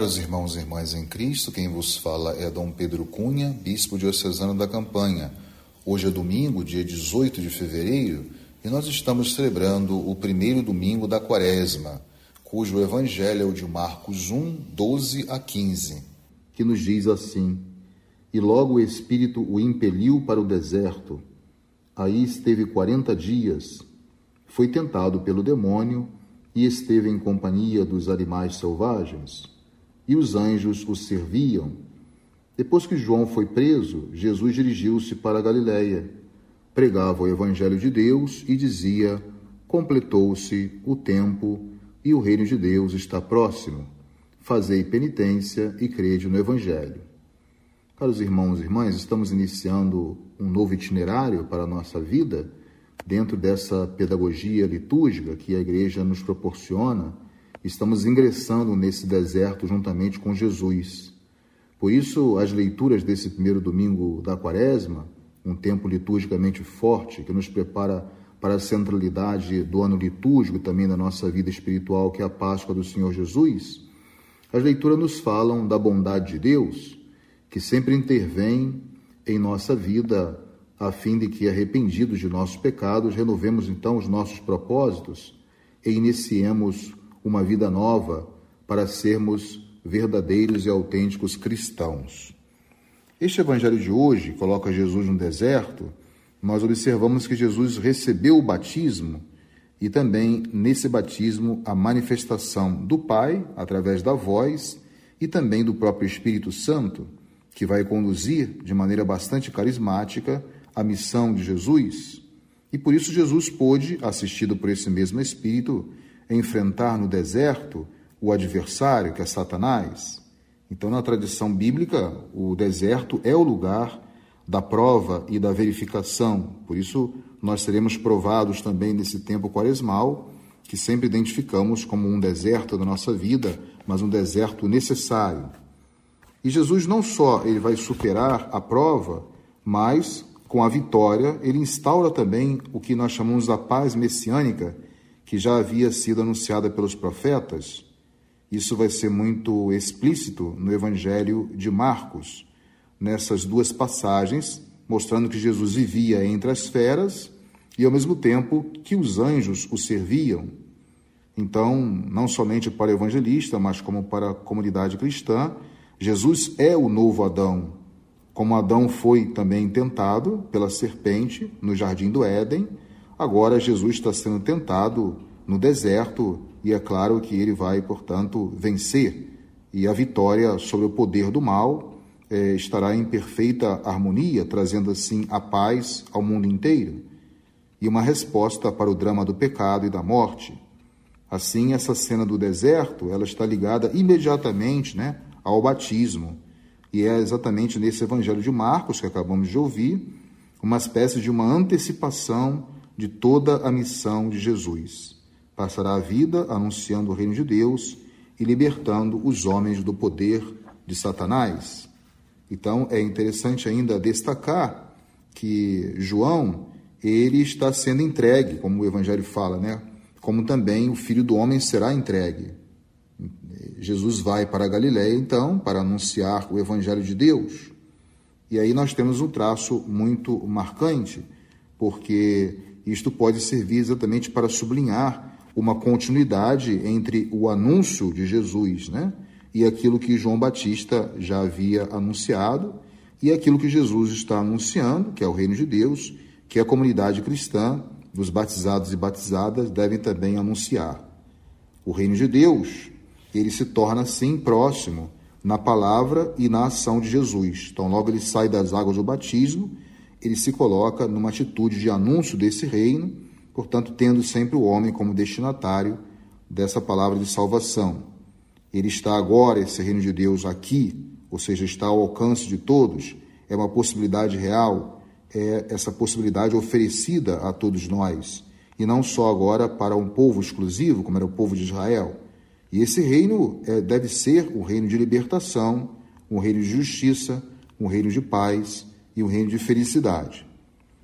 Caros irmãos e irmãs em Cristo, quem vos fala é Dom Pedro Cunha, bispo diocesano da Campanha. Hoje é domingo, dia 18 de fevereiro, e nós estamos celebrando o primeiro domingo da Quaresma, cujo evangelho é o de Marcos 1, 12 a 15, que nos diz assim: E logo o Espírito o impeliu para o deserto. Aí esteve quarenta dias, foi tentado pelo demônio e esteve em companhia dos animais selvagens, e os anjos o serviam. Depois que João foi preso, Jesus dirigiu-se para a Galiléia, pregava o evangelho de Deus e dizia: Completou-se o tempo e o reino de Deus está próximo. Fazei penitência e crede no evangelho. Caros irmãos e irmãs, estamos iniciando um novo itinerário para a nossa vida dentro dessa pedagogia litúrgica que a igreja nos proporciona, estamos ingressando nesse deserto juntamente com Jesus. Por isso, as leituras desse primeiro domingo da Quaresma, um tempo liturgicamente forte que nos prepara para a centralidade do ano litúrgico e também da nossa vida espiritual, que é a Páscoa do Senhor Jesus, as leituras nos falam da bondade de Deus, que sempre intervém em nossa vida a fim de que, arrependidos de nossos pecados, renovemos então os nossos propósitos e iniciemos uma vida nova para sermos verdadeiros e autênticos cristãos. Este evangelho de hoje coloca Jesus no deserto. Nós observamos que Jesus recebeu o batismo e também nesse batismo a manifestação do Pai através da voz e também do próprio Espírito Santo, que vai conduzir de maneira bastante carismática a missão de Jesus, e por isso Jesus pôde, assistido por esse mesmo Espírito, enfrentar no deserto o adversário, que é Satanás. Então, na tradição bíblica, o deserto é o lugar da prova e da verificação. Por isso, nós seremos provados também nesse tempo quaresmal, que sempre identificamos como um deserto da nossa vida, mas um deserto necessário. E Jesus não só ele vai superar a prova, mas com a vitória, ele instaura também o que nós chamamos da paz messiânica, que já havia sido anunciada pelos profetas. Isso vai ser muito explícito no Evangelho de Marcos, nessas duas passagens, mostrando que Jesus vivia entre as feras e, ao mesmo tempo, que os anjos o serviam. Então, não somente para o evangelista, mas como para a comunidade cristã, Jesus é o novo Adão, como Adão foi também tentado pela serpente no jardim do Éden, agora Jesus está sendo tentado no deserto e é claro que ele vai, portanto, vencer. E a vitória sobre o poder do mal é, estará em perfeita harmonia, trazendo assim a paz ao mundo inteiro e uma resposta para o drama do pecado e da morte. Assim, essa cena do deserto, ela está ligada imediatamente, né, ao batismo e é exatamente nesse Evangelho de Marcos que acabamos de ouvir, uma espécie de uma antecipação de toda a missão de Jesus. Passará a vida anunciando o reino de Deus e libertando os homens do poder de Satanás. Então é interessante ainda destacar que João, ele está sendo entregue, como o evangelho fala, né? Como também o filho do homem será entregue. Jesus vai para a Galiléia, então, para anunciar o Evangelho de Deus. E aí nós temos um traço muito marcante, porque isto pode servir exatamente para sublinhar uma continuidade entre o anúncio de Jesus né, e aquilo que João Batista já havia anunciado e aquilo que Jesus está anunciando, que é o reino de Deus, que a comunidade cristã, os batizados e batizadas, devem também anunciar. O reino de Deus ele se torna assim próximo na palavra e na ação de Jesus. Então, logo ele sai das águas do batismo, ele se coloca numa atitude de anúncio desse reino, portanto, tendo sempre o homem como destinatário dessa palavra de salvação. Ele está agora, esse reino de Deus, aqui, ou seja, está ao alcance de todos, é uma possibilidade real, é essa possibilidade oferecida a todos nós, e não só agora para um povo exclusivo, como era o povo de Israel. E esse reino é, deve ser um reino de libertação, um reino de justiça, um reino de paz e um reino de felicidade.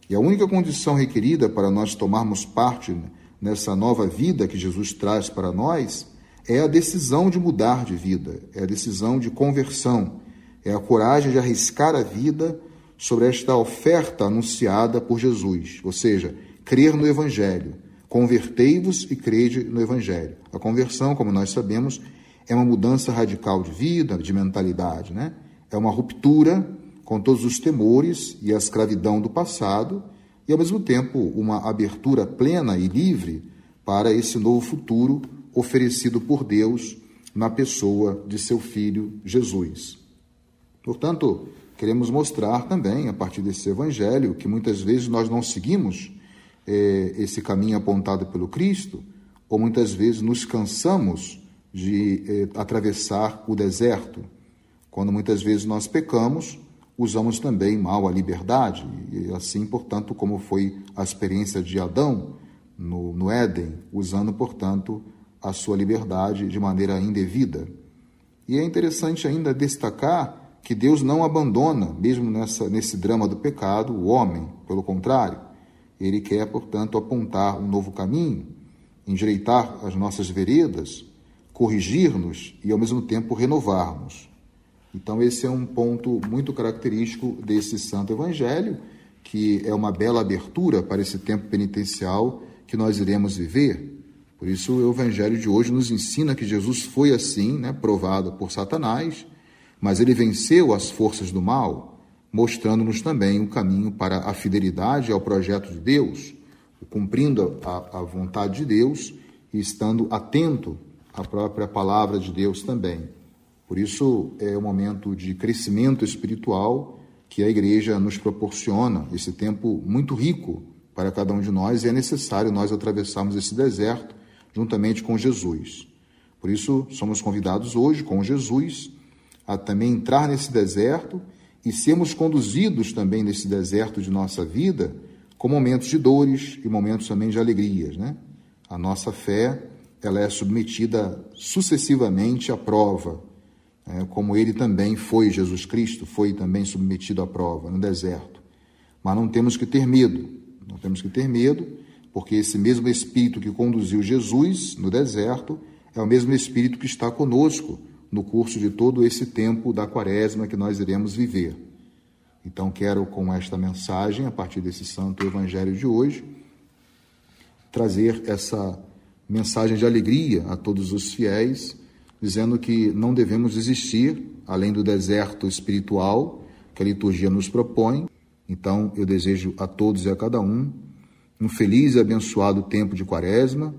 E a única condição requerida para nós tomarmos parte nessa nova vida que Jesus traz para nós é a decisão de mudar de vida, é a decisão de conversão, é a coragem de arriscar a vida sobre esta oferta anunciada por Jesus, ou seja, crer no Evangelho. Convertei-vos e crede no Evangelho. A conversão, como nós sabemos, é uma mudança radical de vida, de mentalidade, né? É uma ruptura com todos os temores e a escravidão do passado e, ao mesmo tempo, uma abertura plena e livre para esse novo futuro oferecido por Deus na pessoa de seu filho Jesus. Portanto, queremos mostrar também, a partir desse evangelho, que muitas vezes nós não seguimos é, esse caminho apontado pelo Cristo, ou muitas vezes nos cansamos de é, atravessar o deserto. Quando muitas vezes nós pecamos, usamos também mal a liberdade, e assim, portanto, como foi a experiência de Adão no, no Éden, usando, portanto, a sua liberdade de maneira indevida. E é interessante ainda destacar que Deus não abandona, mesmo nessa, nesse drama do pecado, o homem, pelo contrário. Ele quer, portanto, apontar um novo caminho, endireitar as nossas veredas, corrigir-nos e, ao mesmo tempo, renovar-nos. Então, esse é um ponto muito característico desse Santo Evangelho, que é uma bela abertura para esse tempo penitencial que nós iremos viver. Por isso, o Evangelho de hoje nos ensina que Jesus foi assim, né, provado por Satanás mas ele venceu as forças do mal, mostrando-nos também o caminho para a fidelidade ao projeto de Deus, cumprindo a, a vontade de Deus e estando atento à própria palavra de Deus também. Por isso é um momento de crescimento espiritual que a igreja nos proporciona, esse tempo muito rico para cada um de nós, e é necessário nós atravessarmos esse deserto juntamente com Jesus. Por isso, somos convidados hoje, com Jesus, a também entrar nesse deserto e sermos conduzidos também nesse deserto de nossa vida com momentos de dores e momentos também de alegrias, né? A nossa fé, ela é submetida sucessivamente à prova? Como ele também foi, Jesus Cristo foi também submetido à prova no deserto. Mas não temos que ter medo, não temos que ter medo, porque esse mesmo Espírito que conduziu Jesus no deserto é o mesmo Espírito que está conosco no curso de todo esse tempo da quaresma que nós iremos viver. Então, quero, com esta mensagem, a partir desse santo evangelho de hoje, trazer essa mensagem de alegria a todos os fiéis, dizendo que não devemos desistir, além do deserto espiritual que a liturgia nos propõe. Então, eu desejo a todos e a cada um um feliz e abençoado tempo de quaresma,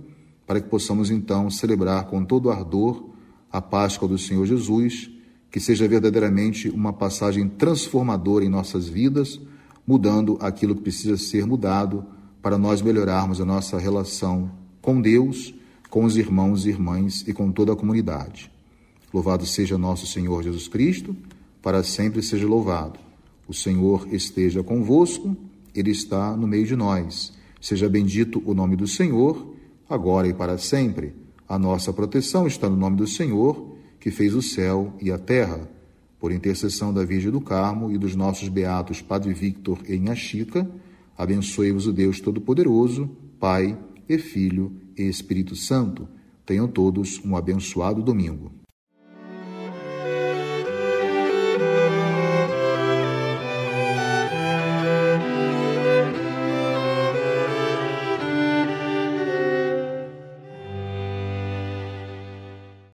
para que possamos então celebrar com todo ardor a Páscoa do Senhor Jesus, que seja verdadeiramente uma passagem transformadora em nossas vidas, mudando aquilo que precisa ser mudado para nós melhorarmos a nossa relação com Deus, com os irmãos e irmãs e com toda a comunidade. Louvado seja nosso Senhor Jesus Cristo, para sempre seja louvado. O Senhor esteja convosco, Ele está no meio de nós. Seja bendito o nome do Senhor, agora e para sempre. A nossa proteção está no nome do Senhor, que fez o céu e a terra. Por intercessão da Virgem do Carmo e dos nossos beatos Padre Victor e Inha Chica, abençoe-vos o Deus Todo-Poderoso, Pai e Filho e Espírito Santo. Tenham todos um abençoado domingo.